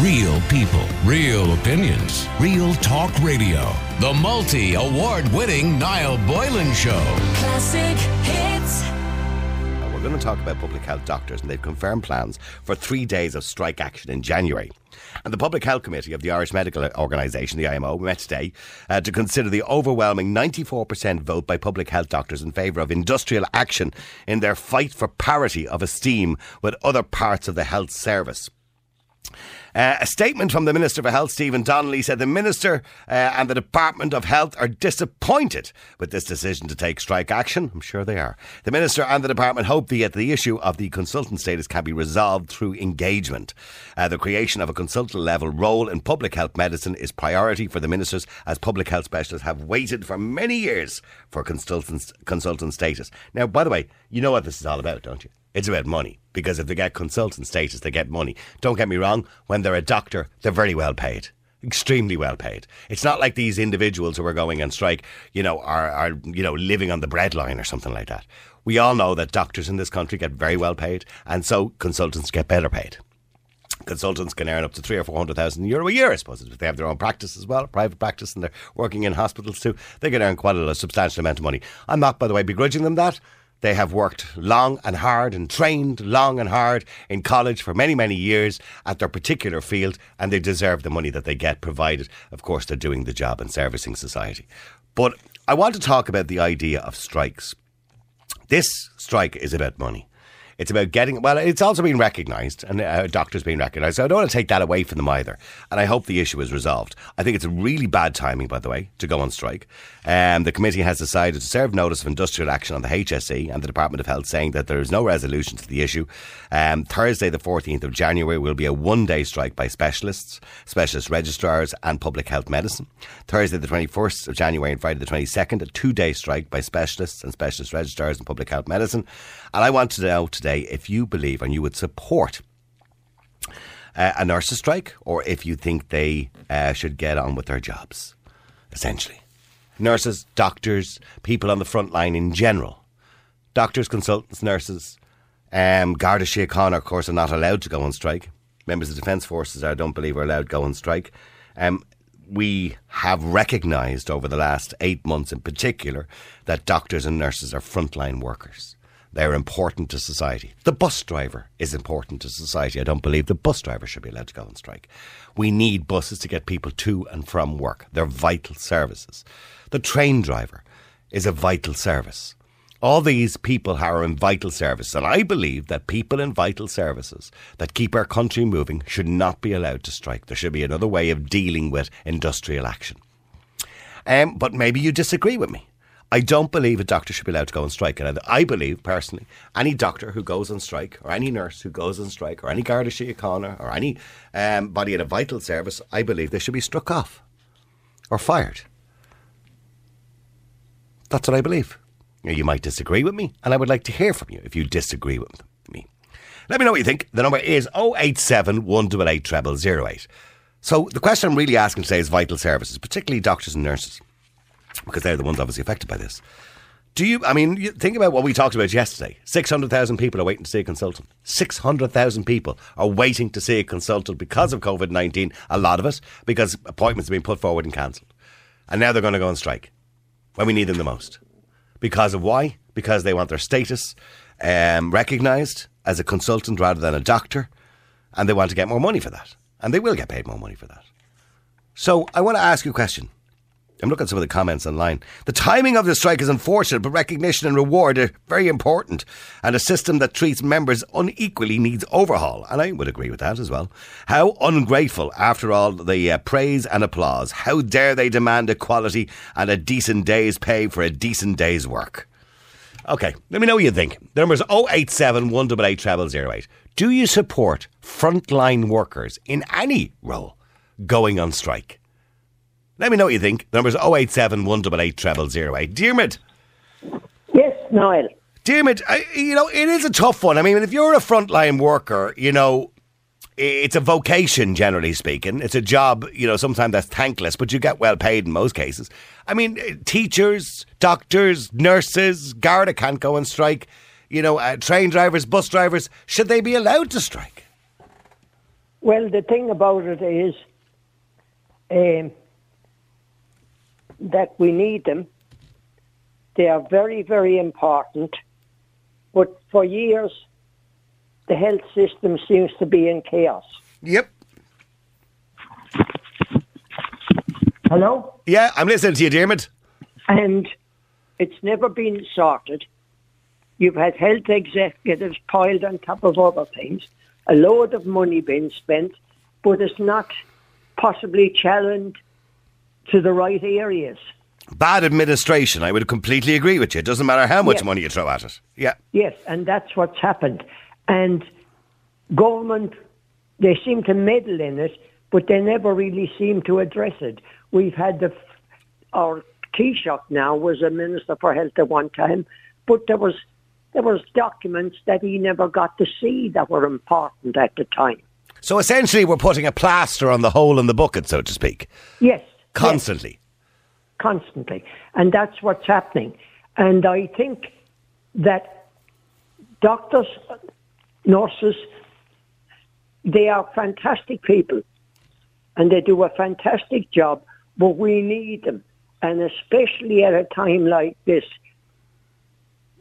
Real people, real opinions, real talk radio. The multi award winning Niall Boylan Show. Classic hits. We're going to talk about public health doctors, and they've confirmed plans for three days of strike action in January. And the Public Health Committee of the Irish Medical Organisation, the IMO, met today uh, to consider the overwhelming 94% vote by public health doctors in favour of industrial action in their fight for parity of esteem with other parts of the health service. Uh, a statement from the Minister for Health, Stephen Donnelly, said the Minister uh, and the Department of Health are disappointed with this decision to take strike action. I'm sure they are. The Minister and the Department hope that the issue of the consultant status can be resolved through engagement. Uh, the creation of a consultant level role in public health medicine is priority for the Ministers as public health specialists have waited for many years for consultant, consultant status. Now, by the way, you know what this is all about, don't you? It's about money because if they get consultant status, they get money. Don't get me wrong, when they're a doctor, they're very well paid. Extremely well paid. It's not like these individuals who are going on strike, you know, are, are you know living on the breadline or something like that. We all know that doctors in this country get very well paid, and so consultants get better paid consultants can earn up to three or four hundred thousand euro a year, I suppose. If they have their own practice as well, private practice, and they're working in hospitals too, they can earn quite a substantial amount of money. I'm not, by the way, begrudging them that. They have worked long and hard and trained long and hard in college for many, many years at their particular field, and they deserve the money that they get, provided, of course, they're doing the job and servicing society. But I want to talk about the idea of strikes. This strike is about money. It's about getting, well, it's also been recognised, and uh, doctors being recognised. So I don't want to take that away from them either. And I hope the issue is resolved. I think it's a really bad timing, by the way, to go on strike. Um, the committee has decided to serve notice of industrial action on the HSE and the Department of Health, saying that there is no resolution to the issue. Um, Thursday, the 14th of January, will be a one day strike by specialists, specialist registrars, and public health medicine. Thursday, the 21st of January, and Friday, the 22nd, a two day strike by specialists and specialist registrars in public health medicine. And I want to know today if you believe and you would support uh, a nurses' strike or if you think they uh, should get on with their jobs, essentially. Nurses, doctors, people on the front line in general. Doctors, consultants, nurses. Um, Garda Síochána, of course, are not allowed to go on strike. Members of the Defence Forces, I don't believe, are allowed to go on strike. Um, we have recognised over the last eight months in particular that doctors and nurses are frontline workers. They're important to society. The bus driver is important to society. I don't believe the bus driver should be allowed to go on strike. We need buses to get people to and from work. They're vital services. The train driver is a vital service. All these people are in vital service, and I believe that people in vital services that keep our country moving should not be allowed to strike. There should be another way of dealing with industrial action. Um, but maybe you disagree with me. I don't believe a doctor should be allowed to go on strike. And I believe, personally, any doctor who goes on strike, or any nurse who goes on strike, or any Garda Síochána, or any um, body in a vital service, I believe they should be struck off or fired. That's what I believe. You might disagree with me, and I would like to hear from you if you disagree with me. Let me know what you think. The number is 087 188 0008. So the question I'm really asking today is vital services, particularly doctors and nurses because they're the ones obviously affected by this. Do you, I mean, think about what we talked about yesterday. 600,000 people are waiting to see a consultant. 600,000 people are waiting to see a consultant because of COVID 19. A lot of it because appointments have been put forward and cancelled. And now they're going to go on strike when we need them the most. Because of why? Because they want their status um, recognised as a consultant rather than a doctor. And they want to get more money for that. And they will get paid more money for that. So I want to ask you a question. I'm looking at some of the comments online. The timing of the strike is unfortunate, but recognition and reward are very important. And a system that treats members unequally needs overhaul. And I would agree with that as well. How ungrateful, after all the uh, praise and applause. How dare they demand equality and a decent day's pay for a decent day's work? Okay, let me know what you think. The number is 087 188 08. Do you support frontline workers in any role going on strike? Let me know what you think. The number's 087 188 0008. Dermot. Yes, Niall. Dermot, I, you know, it is a tough one. I mean, if you're a frontline worker, you know, it's a vocation, generally speaking. It's a job, you know, sometimes that's thankless, but you get well paid in most cases. I mean, teachers, doctors, nurses, Garda can't go on strike. You know, uh, train drivers, bus drivers, should they be allowed to strike? Well, the thing about it is um, that we need them. They are very, very important. But for years, the health system seems to be in chaos. Yep. Hello? Yeah, I'm listening to you, Dermot. And it's never been sorted. You've had health executives piled on top of other things, a load of money being spent, but it's not possibly challenged to the right areas. Bad administration. I would completely agree with you. It doesn't matter how much Yeah. money you throw at it. Yeah. Yes, and that's what's happened. And government, they seem to meddle in it, but they never really seem to address it. We've had the, our Taoiseach now was a minister for health at one time, but there was there was documents that he never got to see that were important at the time. So essentially, we're putting a plaster on the hole in the bucket, so to speak, Yes, yes. constantly. constantly. And that's what's happening. And I think that doctors, nurses, they are fantastic people and they do a fantastic job, but we need them. And especially at a time like this,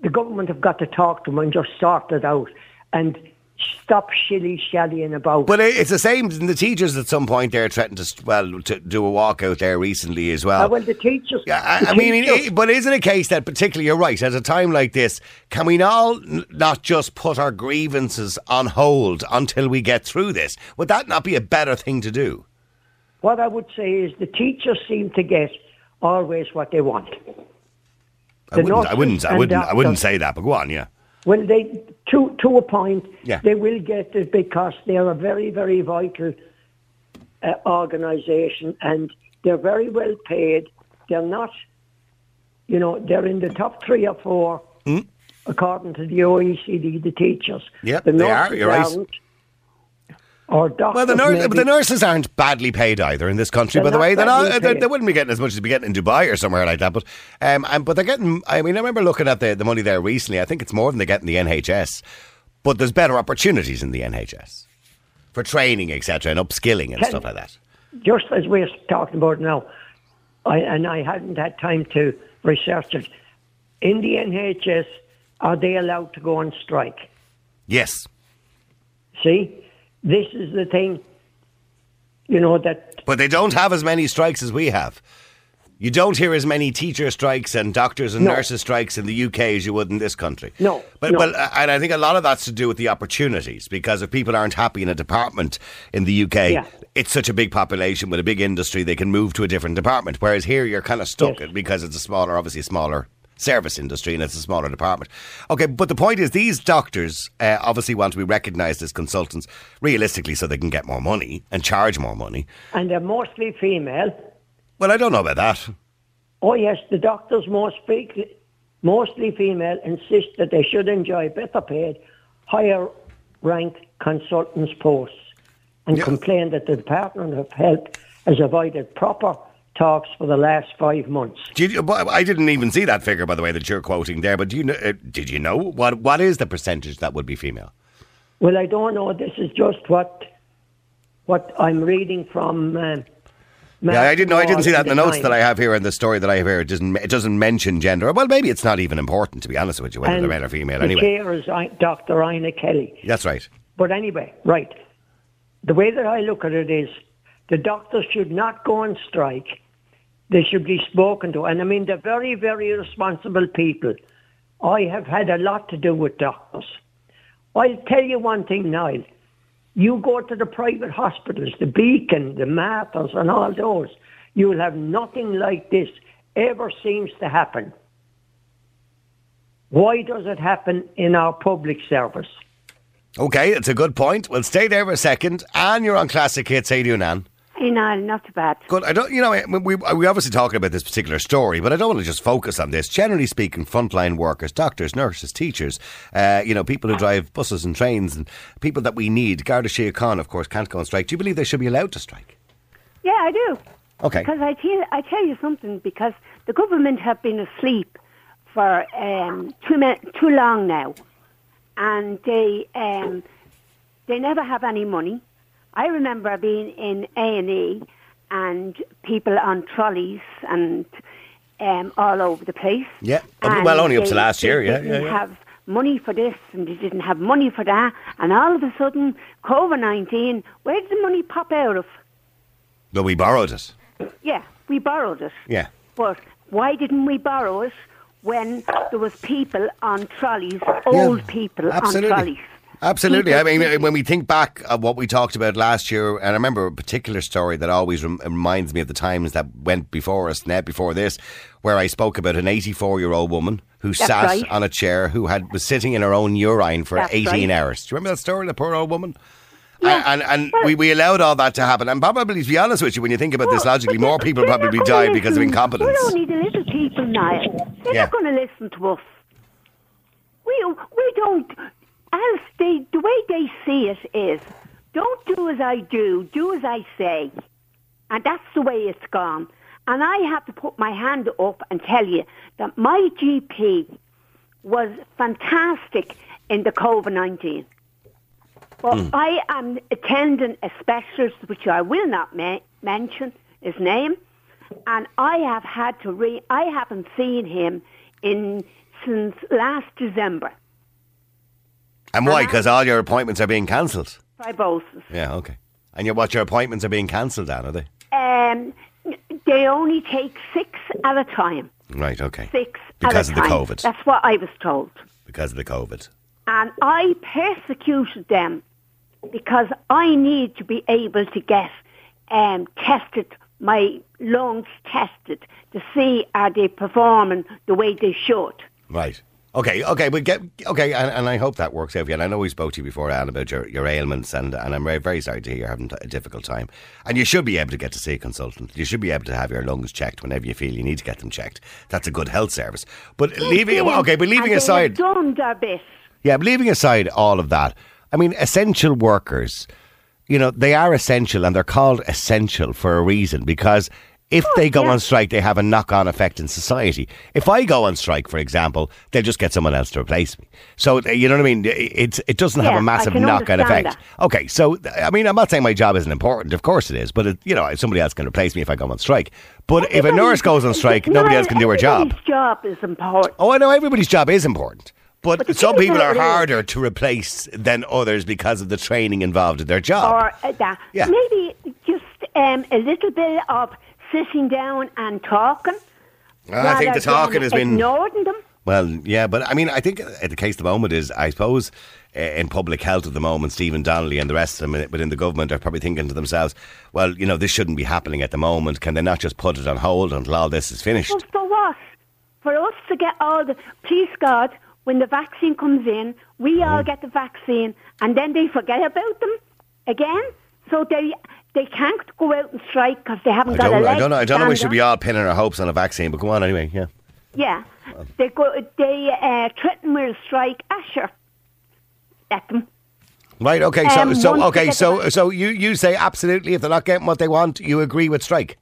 the government have got to talk to them and just sort it out and stop shilly shallying about. But it's the same the teachers at some point. They're threatened to, well, to do a walkout there recently as well. Uh, well, the teachers. Yeah, I, the I mean, it- but isn't it a case that, particularly, you're right, at a time like this, can we all not just put our grievances on hold until we get through this? Would that not be a better thing to do? What I would say is the teachers seem to get always what they want. I wouldn't, I wouldn't, I wouldn't, I wouldn't say that, but go on, yeah. Well, they to to a point, Yeah. they will get it because they're a very very vital uh, organisation and they're very well paid. They're not, you know, they're in the top three or four according to the OECD. The teachers? Yeah, the they are, you're right. Or doctors, Well, the, nurse, maybe. but the nurses aren't badly paid either in this country. by They're the way, they're not, they, paid. they wouldn't be getting as much as be getting in Dubai or somewhere like that. But, um, and, but they're getting. I mean, I remember looking at the, the money there recently. I think it's more than they get in the NHS. But there's better opportunities in the NHS for training, etc., and upskilling and Can- stuff like that. just as we're talking about now, I, and I hadn't had time to research it. In the NHS, are they allowed to go on strike? Yes, See, this is the thing. You know that but they don't have as many strikes as we have. You don't hear as many teacher strikes and doctors and No. nurses strikes in the UK as you would in this country. No, but no. well, uh, and I think a lot of that's to do with the opportunities because if people aren't happy in a department in the UK, Yeah. it's such a big population with a big industry, they can move to a different department. Whereas here, you're kind of stuck Yes. because it's a smaller, obviously smaller service industry and it's a smaller department. Okay, but the point is, these doctors uh, obviously want to be recognised as consultants realistically, so they can get more money and charge more money. and they're mostly female. Well, I don't know about that. Oh yes, the doctors most frequently, mostly female, insist that they should enjoy better paid, higher ranked consultants posts, and Yeah. complain that the Department of Health has avoided proper talks for the last five months. Did you, I didn't even see that figure, by the way, that you're quoting there. But do you know, uh, did you know what what is the percentage that would be female? Well, I don't know. This is just what what I'm reading from. Um, yeah, I didn't know. I didn't see that in the notes that I have here and the story that I have here. It doesn't it doesn't mention gender. Well, maybe it's not even important to be honest with you, whether And they're male or female. The Anyway, chair is I- Dr. Ina Kelly. that's right. But anyway, right. The way that I look at it is the doctors should not go on strike. They should be spoken to. And I mean, they're very, very responsible people. I have had a lot to do with doctors. I'll tell you one thing, Niall. You go to the private hospitals, the Beacon, the Martyrs, and all those, you'll have nothing like this ever seems to happen. Why does it happen in our public service? Okay, it's a good point. We'll stay there for a second. Anne, you're on Classic Hits. How you doing, Hey, no, not too bad. Good. I don't. You know, we we obviously talking about this particular story, but I don't want to just focus on this. Generally speaking, frontline workers, doctors, nurses, teachers, uh, you know, people who drive buses and trains, and people that we need. Garda Síochána, of course, can't go on strike. Do you believe they should be allowed to strike? Yeah, I do. Okay. Because I tell, I tell you something, because the government have been asleep for um, too, too long now. And they, um, they never have any money. I remember being in A and E and people on trolleys and um, all over the place. Yeah. And well, only up to last year, yeah, Didn't yeah, yeah. have money for this and they didn't have money for that, and all of a sudden, COVID nineteen. Where did the money pop out of? But we borrowed it. Yeah, we borrowed it. Yeah. But why didn't we borrow it when there was people on trolleys, old people Absolutely. on trolleys? Absolutely. I mean, when we think back of what we talked about last year, and I remember a particular story that always rem- reminds me of the times that went before us, net before this, where I spoke about an 84 year old woman who That's sat right. on a chair who had was sitting in her own urine for That's 18 right. hours. Do you remember that story, of the poor old woman? Yeah. And, and, and we, we allowed all that to happen. And probably, to be honest with you, when you think about this logically, more people probably die because of incompetence. We're only the little people, Niall. They're Yeah. not going to listen to us. We we don't. As they, the way they see it is, don't do as I do, do as I say, and that's the way it's gone. And I have to put my hand up and tell you that my GP was fantastic in the COVID nineteen. But hmm. I am attending a specialist, which I will not ma- mention his name, and I have had to re. I haven't seen him in since last December. And why? Because all your appointments are being cancelled. Fibrosis. Yeah, okay. And your, what, your appointments are being cancelled, Dan, are they? Um, they only take six at a time. Right, okay. Six Because at of a the time. COVID. That's what I was told. Because of the COVID. and I persecuted them because I need to be able to get um, tested, my lungs tested to see are they performing the way they should. Right. Okay, okay, but get okay, and, and I hope that works out for you. And I know we spoke to you before, Anne, about your, your ailments, and, and I'm very, very sorry to hear you're having a difficult time. And you should be able to get to see a consultant. You should be able to have your lungs checked whenever you feel you need to get them checked. That's a good health service. But leaving, Yeah, okay, but leaving aside, they have done their bit. yeah, but leaving aside all of that, I mean, essential workers, you know, they are essential and they're called essential for a reason because if they go yeah. on strike, they have a knock on effect in society. If I go on strike, for example, they'll just get someone else to replace me. So, uh, you know what I mean? It's, it doesn't have a massive knock on effect. Okay, so, I mean, I'm not saying my job isn't important. Of course it is. But, it, you know, somebody else can replace me if I go on strike. But if a nurse goes on strike, nobody else can do her job. job is important. Oh, I know everybody's job is important. But, But some people are it harder to replace than others because of the training involved in their job. Or uh, that. Yeah. Maybe just um, a little bit of sitting down and talking. I think the talking has been. ignoring them. Well, yeah, but I mean, I think uh, the case at the moment is, I suppose, uh, in public health at the moment, Stephen Donnelly and the rest of them within the government are probably thinking to themselves, well, you know, this shouldn't be happening at the moment. Can they not just put it on hold until all this is finished? Well, for what? For us to get all the, please God, when the vaccine comes in, we all Mm-hmm. get the vaccine, and then they forget about them again. So they they can't go out and strike because they haven't I got a leg I don't know. I don't know. We should be all pinning our hopes on a vaccine, but go on anyway. Yeah. Yeah, they go. They uh, threaten with a strike. Asher, let them. Right. Okay. So, Um, so okay. So, so you you say absolutely if they're not getting what they want, you agree with strike.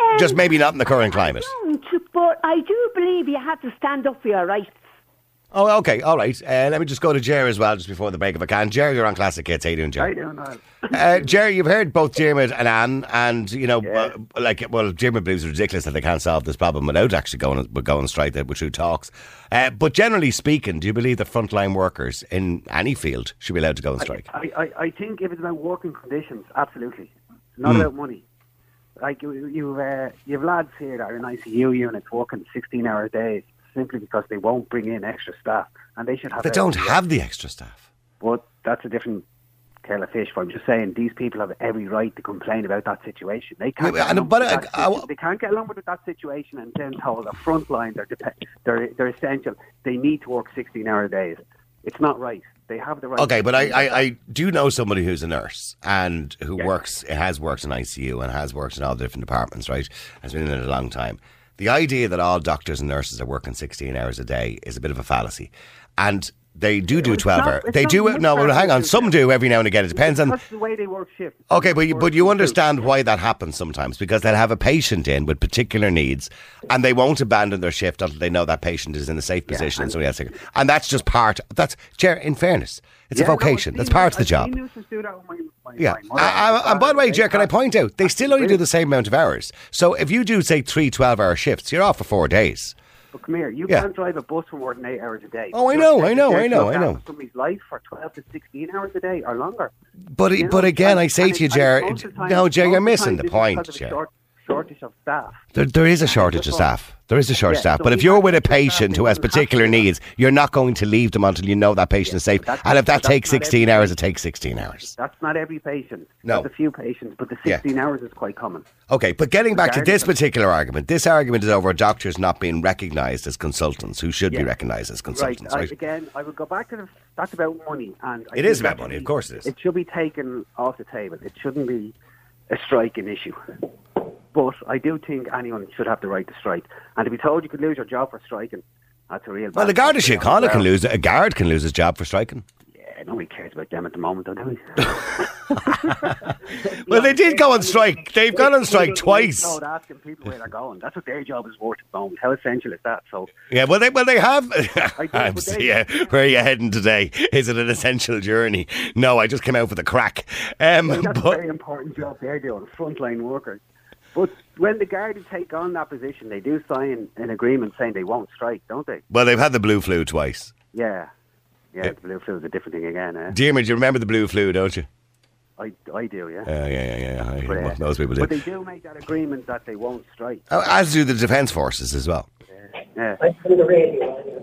Um, Just maybe not in the current climate. I but I do believe you have to stand up for your rights. Oh, okay, all right. Uh, let me just go to Jerry as well, just before the break if I can. Jerry, you're on Classic Hits. How are you doing, Jerry? I don't know. Uh, Jerry, you've heard both Dermot and Anne, and you know, uh, like, well, Dermot believes it's ridiculous that they can't solve this problem without actually going going strike. That with true talks. Uh, but generally speaking, do you believe that frontline workers in any field should be allowed to go on strike? I, I, I think if it's about working conditions, absolutely. It's not Hmm. about money. Like you, you, uh, you have lads here that are in ICU units working 16-hour days simply because they won't bring in extra staff, and they should have. They don't have the extra staff. But that's a different kettle of fish. But I'm just saying these people have every right to complain about that situation. They can't. Get but with I- I- they can't get along with that situation and then told the front line they're, dep- they're they're essential. They need to work 16-hour days. It's not right. They have the right. Okay, but I, I, I do know somebody who's a nurse and who Yeah. works, has worked in ICU and has worked in all the different departments, right? Has been in it a long time. The idea that all doctors and nurses are working 16 hours a day is a bit of a fallacy. And They do do It's 12 not- hour. They do. No, well, hang on. Some do every now and again. It depends on. That's the way they work shift. Okay, but you, but you understand why that happens sometimes because they'll have a patient in with particular needs, and they won't abandon their shift until they know that patient is in a safe position and and- somebody else. can- And that's just part. That's Chair. In fairness, it's Yeah, a vocation. I've that's part of the job. seen nurses do that with my- my- Yeah, I- I- and by the way. Jer, can I point out they still only do the same amount of hours. So if you do say three 12 hour shifts, you're off for four days. But come here, you Yeah. can't drive a bus for more than eight hours a day. Oh, I know, I know, I know, I know. Somebody's life for twelve to sixteen hours a day or longer. But You know, but again, and- I say to you, it- Jer, and most of the time- no, most you're missing the point, because Shortage of staff. There, there is a shortage of staff. There is a shortage of Yeah, staff. so But if you're with a to do staff, patient who has particular to do that. needs, you're not going to leave them until you know that patient is safe. And if that takes 16 every hours, it takes 16 hours. That's not every patient. No. There's a few patients, but the Yeah. 16 hours is quite common. Okay, but getting back to this particular argument, this argument is over doctors not being recognised as consultants who should be recognised as consultants, right. right? I, again, I would go back to the. That's about money, and I It is about money, of course it is. It should be taken off the table. It shouldn't be a striking issue. But I do think anyone should have the right to strike, and to be told you could lose your job for striking, that's a real. Well, the thing. Síochána can lose. A guard can lose his job for striking. Yeah, nobody cares about them at the moment, though, do we? Well, they did go on strike. They've gone on strike twice. No, asking people where they're going. That's what their job is worth at the moment. How essential is that? So Yeah, well, they well they have. I I'm but see- they- yeah, where are you heading today? Is it an essential journey? No, I just came out with a crack. Um, that's a but very important job they're doing, frontline workers. But when the Garda take on that position, they do sign an agreement saying they won't strike, don't they? well, they've had the blue flu twice. Yeah. Yeah, Yeah. the blue flu is a different thing again, eh? Dearman, do you remember the blue flu? Don't you? I, I do, yeah. Uh, yeah, yeah, yeah. I, But, uh, most people do. But they do make that agreement that they won't strike. Oh, As do the defence forces as well. Yeah.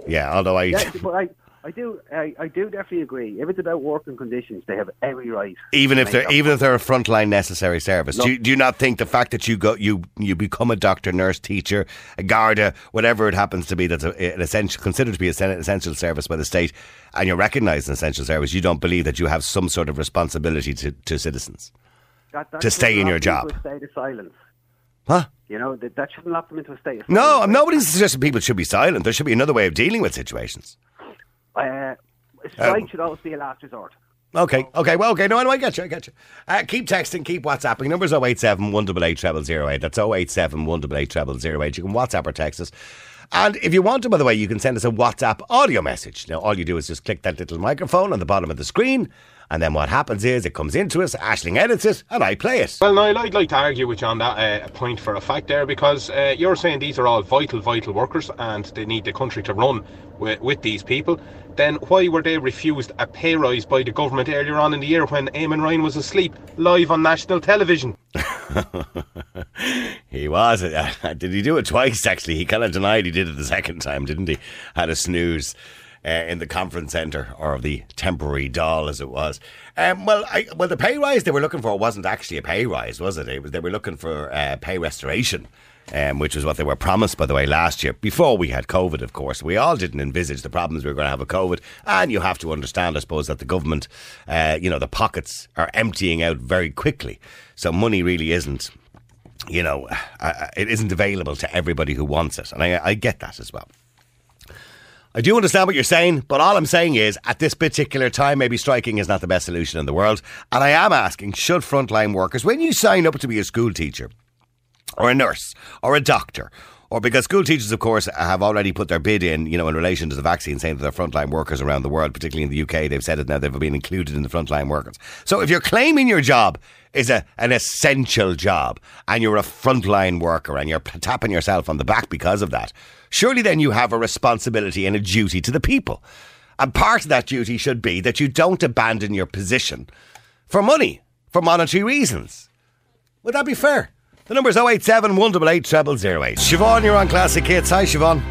Yeah, although I. yeah but I, I do, I, I do definitely agree. If it's about working conditions, they have every right. Even if they're even if they're a frontline necessary service, do you, do you not think the fact that you go you you become a doctor, nurse, teacher, a Garda, whatever it happens to be, that's a, an essential considered to be an essential service by the state, and you're recognised as an essential service, you don't believe that you have some sort of responsibility to, to citizens, that, to stay in your job. state of silence. huh? You know that, that shouldn't lock them into a state of No, nobody's suggesting people should be silent. There should be another way of dealing with situations. Uh, strike Um, should always be a last resort. Okay, okay, well, okay, no, no, I get you, I get you. Uh, keep texting, keep WhatsApping. Numbers 087 188 0008. That's 087 188 0008. You can WhatsApp or text us. And if you want to, by the way, you can send us a WhatsApp audio message. Now, all you do is just click that little microphone on the bottom of the screen, and then what happens is it comes into us, Ashling edits it, and I play it. Well, Niall, I'd like to argue with you on that uh, point for a fact there because uh, you're saying these are all vital, vital workers and they need the country to run with, with these people. Then why were they refused a pay rise by the government earlier on in the year when Eamon Ryan was asleep live on national television? He was. Did he do it twice, actually? He kind of denied he did it the second time, didn't he? Had a snooze. Uh, in the conference centre, or the temporary Dáil, as it was. Um, well, I, well, the pay rise they were looking for wasn't actually a pay rise, was it? It was they were looking for uh, pay restoration, um, which was what they were promised, by the way, last year before we had COVID. Of course, we all didn't envisage the problems we were going to have with COVID, and you have to understand, I suppose, that the government, uh, you know, the pockets are emptying out very quickly, so money really isn't you know, uh, it isn't available to everybody who wants it. And I, I get that as well. I do understand what you're saying, but all I'm saying is at this particular time, maybe striking is not the best solution in the world. And I am asking should frontline workers, when you sign up to be a school teacher, or a nurse, or a doctor, or because school teachers, of course, have already put their bid in, you know, in relation to the vaccine, saying that they're frontline workers around the world, particularly in the UK. They've said it now, they've been included in the frontline workers. So if you're claiming your job is a, an essential job and you're a frontline worker and you're tapping yourself on the back because of that, surely then you have a responsibility and a duty to the people. And part of that duty should be that you don't abandon your position for money, for monetary reasons. Would that be fair? The number's 087 188 0008. Siobhan, you're on Classic Hits. Hi, Siobhan.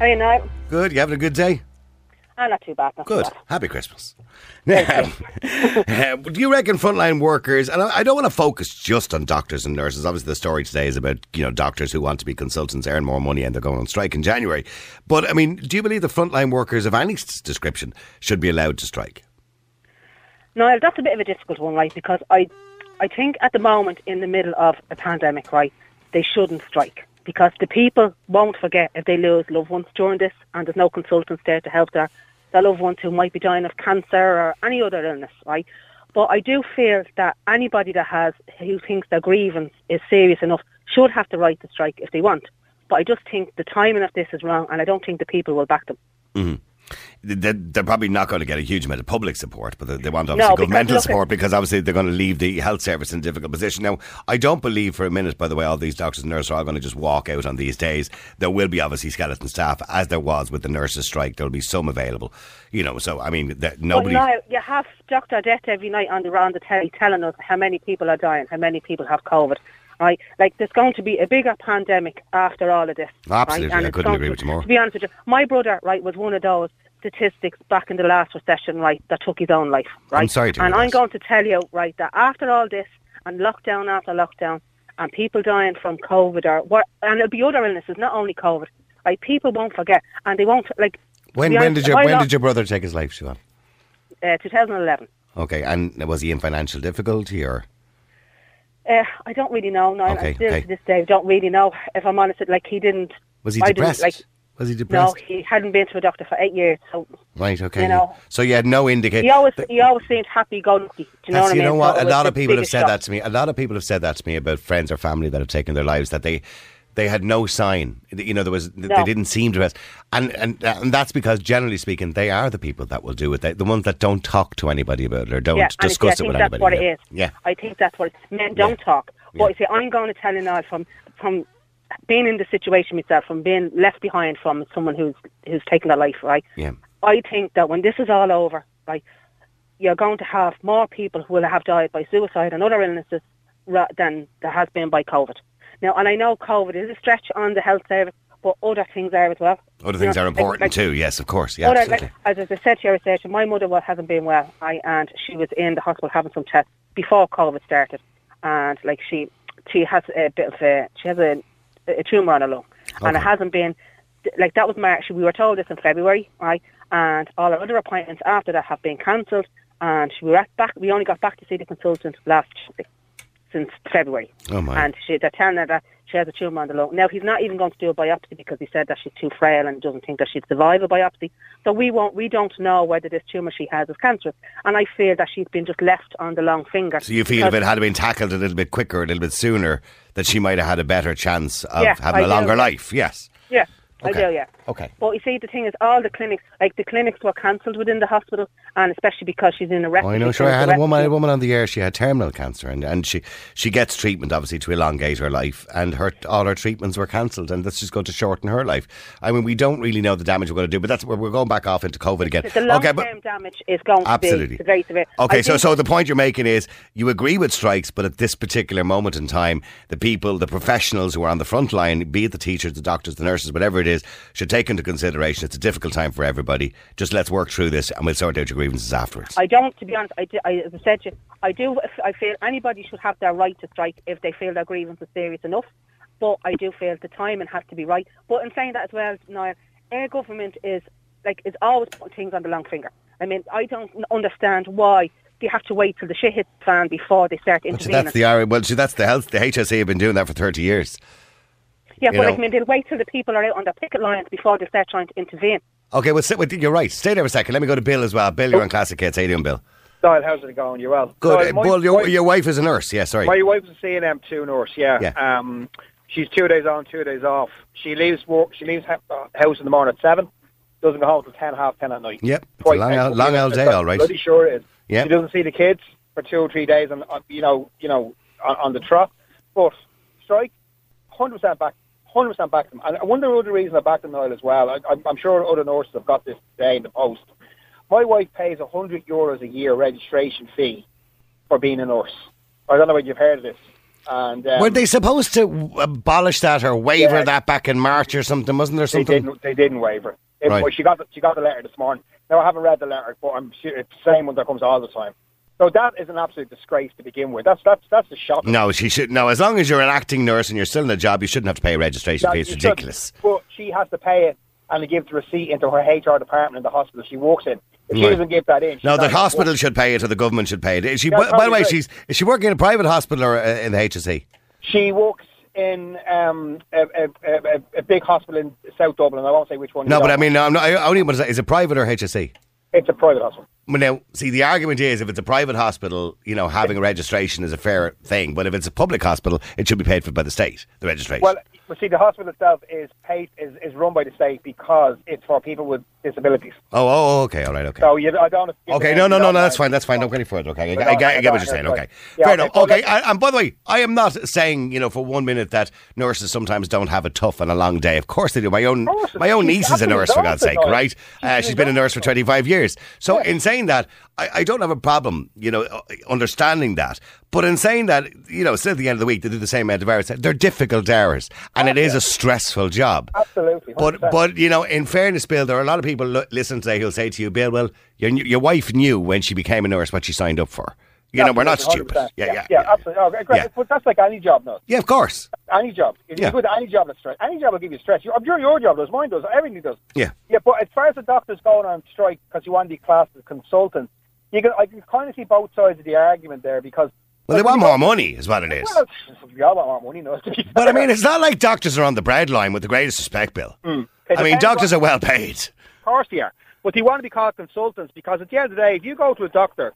you now? Good. You having a good day? Ah, not too bad. Not Good. Too bad. Happy Christmas. Do you reckon frontline workers, and I don't want to focus just on doctors and nurses. Obviously, the story today is about you know doctors who want to be consultants, earn more money, and they're going on strike in January. But I mean, do you believe the frontline workers of any description should be allowed to strike? No, that's a bit of a difficult one, right? Because I, I think at the moment in the middle of a pandemic, right, they shouldn't strike because the people won't forget if they lose loved ones during this, and there's no consultants there to help their their loved ones who might be dying of cancer or any other illness, right? But I do feel that anybody that has who thinks their grievance is serious enough should have the right to strike if they want. But I just think the timing of this is wrong, and I don't think the people will back them. Mm-hmm. They're, they're probably not going to get a huge amount of public support, but they, they want No, obviously because governmental support because obviously they're going to leave the health service in a difficult position. Now, I don't believe for a minute, by the way, all these doctors and nurses are all going to just walk out on these days. There will be obviously skeleton staff, as there was with the nurses' strike. There will be some available, you know. So I mean, that nobody. But now you have Dr. Death every night on the round the telly telling us how many people are dying, how many people have COVID. Right, like there's going to be a bigger pandemic after all of this. Absolutely, right? I couldn't agree to- with you more. To be honest with you, my brother, right, was one of those statistics back in the last recession, right, that took his own life. Right, I'm sorry to hear And I'm that. going to tell you, right, that after all this and lockdown after lockdown, and people dying from COVID or what, and it'll be other illnesses, not only COVID. Right, people won't forget, and they won't like. when when honest, did your when did your brother take his life, Siobhan? uh, 2011? Okay, and was he in financial difficulty or? Uh, I don't really know. No, Okay, I still okay. to this day don't really know. If I'm honest, like he didn't. Was he I depressed? like, was he depressed? no, he hadn't been to a doctor for eight years. So right. Okay. you know. so you had no indication. he always he always seemed happy go lucky. Do you know what I mean? you know what? it A lot of people have said shock. that to me. A lot of people have said that to me about friends or family that have taken their lives that they they had no sign. You know, there was they didn't seem to. And and uh, and that's because generally speaking, they are the people that will do it. They, the ones that don't talk to anybody about it or don't Yeah, and you see, discuss I it think with that's anybody. what it yeah. is. Yeah. I think that's what it is. Men don't talk. But Yeah. you see, I'm going to tell you now from from being in the situation myself, from being left behind from someone who's who's taken their life, right? Yeah. I think that when this is all over, right, you're going to have more people who will have died by suicide and other illnesses than there has been by COVID. Now, and I know COVID is a stretch on the health service, but other things are as well. Other You things know, are important like- too. Yes, of course. Yeah, Other- absolutely. like, as I said to your research, my mother was, hasn't been well, I, and she was in the hospital having some tests before COVID started, and like she she has a bit of a she has a, a tumor on her lung, and it hasn't been like that was March. We were told this in February, right? And all our other appointments after that have been cancelled, and we were back. We only got back to see the consultant last Tuesday, since February. Oh, my. And she, they're telling her that she has a tumour on the lung. Now he's not even going to do a biopsy because he said that she's too frail and doesn't think that she'd survive a biopsy. So we won't, we don't know whether this tumour she has is cancerous. And I feel that she's been just left on the long finger. So you feel if it had been tackled a little bit quicker, a little bit sooner, that she might have had a better chance of Yeah, having I a do. longer life. Yes. Yeah, I Okay. do, yeah. Okay. But you see, the thing is, all the clinics, like the clinics were cancelled within the hospital, and especially because she's in a Oh. I know. Sure, I had a woman, a woman on the air. She had terminal cancer, and, and she she gets treatment obviously to elongate her life, and her all her treatments were cancelled, and that's just going to shorten her life. I mean, we don't really know the damage we're going to do, but that's we're, we're going back off into COVID again. The long term but damage is going Absolutely. to be very severe. Okay, I so so the point you're making is you agree with strikes, but at this particular moment in time, the people, the professionals who are on the front line, be it the teachers, the doctors, the nurses, whatever it is, should take into consideration it's a difficult time for everybody. Just let's work through this, and we'll sort out your grievances afterwards. I don't, to be honest. I, do, I as I said, you, I do. I feel anybody should have their right to strike if they feel their grievance is serious enough. But I do feel the timing has to be right. But in saying that as well, Niall, our government is like is always putting things on the long finger. I mean, I don't understand why they have to wait till the shit hits the fan before they start see, intervening. that's the well, see, that's the health. The HSE have been doing that for thirty years. Yeah, you but know. I mean, they'll wait till the people are out on their picket lines before they start trying to intervene. Okay, well, sit with you're right. Stay there a second. Let me go to Bill as well. Bill, you're on Classic Hits. How you doing, Bill? Niall, how's it going? You well? Good. Niall, Uh, my, Bill, your, my, your wife is a nurse. Yeah, sorry. my wife's a CNM two nurse. Yeah. Yeah. Um, she's two days on, two days off. She leaves work. She leaves ha- uh, house in the morning at seven. Doesn't go home till ten, half ten at night. Yep. It's Twice long, a long old day, all right. Bloody sure it is. Yep. She doesn't see the kids for two or three days, and on you know, you know, on, on the trot. But strike, hundred percent back, hundred percent back them. And I wonder other reason I back them Niall as well. I, I'm, I'm sure other nurses have got this today in the post. My wife pays hundred euros a year registration fee for being a nurse. I don't know whether you've heard of this. And um, Were they supposed to abolish that or waiver Yeah. that back in March or something? Wasn't there something? they didn't. They didn't waiver. It, Right. She got the, she got the letter this morning. Now I haven't read the letter, but I'm sure it's the same one that comes all the time. So that is an absolute disgrace to begin with. That's that's that's the shock. No, she should. No, as long as you're an acting nurse and you're still in a job, you shouldn't have to pay a registration fee. It's ridiculous. shouldn't. But she has to pay it and to give the receipt into her HR department in the hospital she works in. If she Right. doesn't give that in, No, the hospital should pay it or the government should pay it. Is she, by, by the way, she's is she working in a private hospital or uh, in the HSE? She works in um, a, a, a, a big hospital in South Dublin. I won't say which one. No, but. I mean, I'm not, I only want to say, is it private or HSE? It's a private hospital. Well, now, see, the argument is if it's a private hospital, you know, having a registration is a fair thing. But if it's a public hospital, it should be paid for by the state, the registration. Well, well, see, the hospital itself is paid is, is run by the state because it's for people with disabilities. oh, oh, okay, all right, okay. So you, I don't. Okay, no, no, no, no, that's fine, that's fine. Don't go any further, okay? I, I, get- I get what you're saying, okay. Fair okay, enough. Okay, and, by the way, I am not saying, you know, for one minute that nurses sometimes don't have a tough and a long day. Of course they do. My own, my own niece is a nurse, for God's sake, right? Uh, She's been a nurse for 25 years. So in saying that, I, I don't have a problem, you know, uh, understanding that. But in saying that, you know, still at the end of the week, they do the same amount of hours. They're difficult hours, and it is a stressful job. Absolutely, But 100%. but you know, in fairness, Bill, there are a lot of people lo- listen today who'll say to you, Bill, well, your your wife knew when she became a nurse what she signed up for. You know, we're not stupid. 100%. Yeah, yeah, yeah, absolutely. Oh, great. Yeah. But that's like any job now. Yeah, of course. Any job. If Yeah. you go to any job that's stress, any job will give you stress. You, I'm sure your job does, mine does, everything does. Yeah. Yeah, but as far as the doctors going on strike because you want to be classed as a consultant, you can, I can kind of see both sides of the argument there because. Well, they want more money, is what it is. Well, we all want more money, no? But I mean, it's not like doctors are on the breadline with the greatest respect, Bill. It I mean, doctors what- are well paid. Course they are. But they want to be called consultants because at the end of the day, if you go to a doctor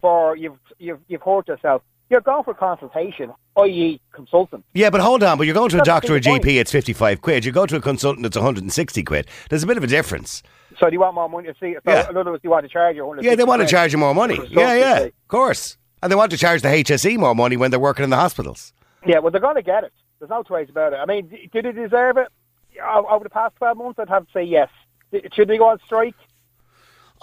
for you've you've you've hurt yourself, you're going for consultation, i.e., consultant. Yeah, but hold on. But you're going to a That's doctor or point. GP, it's 55 quid. You go to a consultant, it's 160 quid. There's a bit of a difference. So do you want more money? See, so Yeah. in other words, you want to charge you. Yeah, they want to charge you more money. Yeah, yeah, of course. And they want to charge the HSE more money when they're working in the hospitals. Yeah, well, they're going to get it. There's no two ways about it. I mean, d- do they deserve it? Over the past 12 months, I'd have to say yes. Should they go on strike?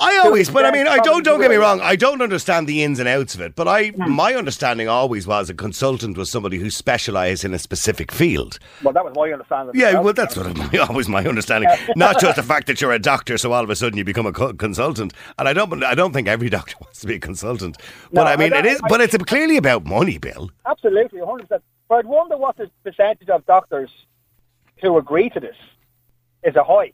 I always, but I mean, I don't. Don't get me wrong. I don't understand the ins and outs of it. But I, my understanding always was a consultant was somebody who specialised in a specific field. Well, that was my understanding. Yeah, well, that's what I, always my understanding. Not just the fact that you're a doctor, so all of a sudden you become a co- consultant. And I don't, I don't think every doctor wants to be a consultant. But No, I mean, I it don't- But it's clearly about money, Bill. Absolutely, 100%. But I'd wonder what the percentage of doctors who agree to this is a high.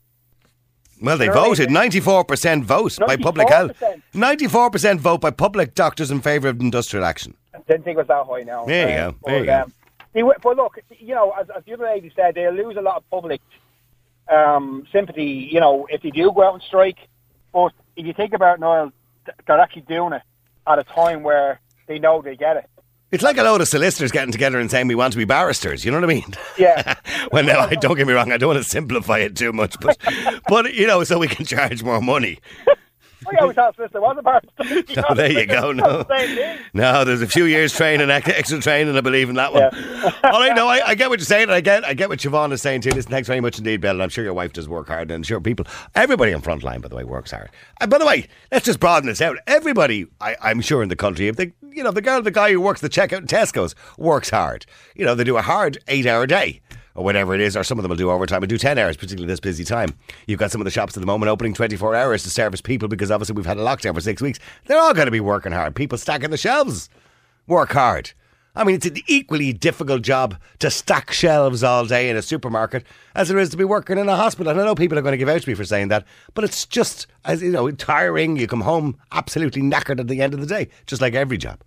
Well, they You know what I voted. Ninety-four percent vote by public health. 94%. Vote by public doctors in favour of industrial action. I didn't think it was that high now. There you Uh, go, there you but, go. um, w- but look, you know, as, as the other lady said, they'll lose a lot of public um, sympathy, you know, if they do go out and strike. But if you think about it, Niall, they're actually doing it at a time where they know they get it. It's like a load of solicitors getting together and saying we want to be barristers. You know what I mean? Yeah. well, no, I don't get me wrong. I don't want to simplify it too much, but but you know, so we can charge more money. I always thought Solicitor was a barrister. No, there you go. No, no. There's a few years training, ex- extra training. I believe in that one. All right, no, I, I get what you're saying. and I get, I get what Siobhan is saying too. Listen, thanks very much indeed, Bill. And I'm sure your wife does work hard, and I'm sure people, everybody on frontline, by the way, works hard. And by the way, let's just broaden this out. Everybody, I, I'm sure in the country, if they, you know, the girl, the guy who works the checkout in Tesco's works hard. You know, they do a hard eight-hour day. Or whatever it is, or some of them will do overtime and do 10 hours, particularly this busy time. You've got some of the shops at the moment opening 24 hours to service people because obviously we've had a lockdown for six weeks. They're all going to be working hard. People stacking the shelves work hard. I mean, it's an equally difficult job to stack shelves all day in a supermarket as it is to be working in a hospital. And I know people are going to give out to me for saying that, but it's just, as you know, tiring. You come home absolutely knackered at the end of the day, just like every job.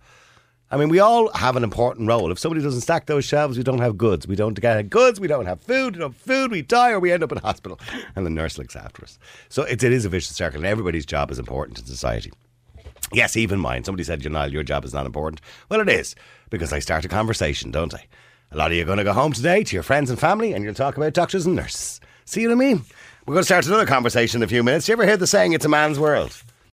I mean, we all have an important role. If somebody doesn't stack those shelves, we don't have goods. We don't get goods. We don't have food. We don't have food. We die, or we end up in hospital, and the nurse looks after us. So it, it is a vicious circle, and everybody's job is important in society. Yes, even mine. Somebody said, Janelle, your job is not important. Well, it is, because I start a conversation, don't I? A lot of you are going to go home today to your friends and family and you'll talk about doctors and nurses. See what I mean? We're going to start another conversation in a few minutes. You ever hear the saying, it's a man's world?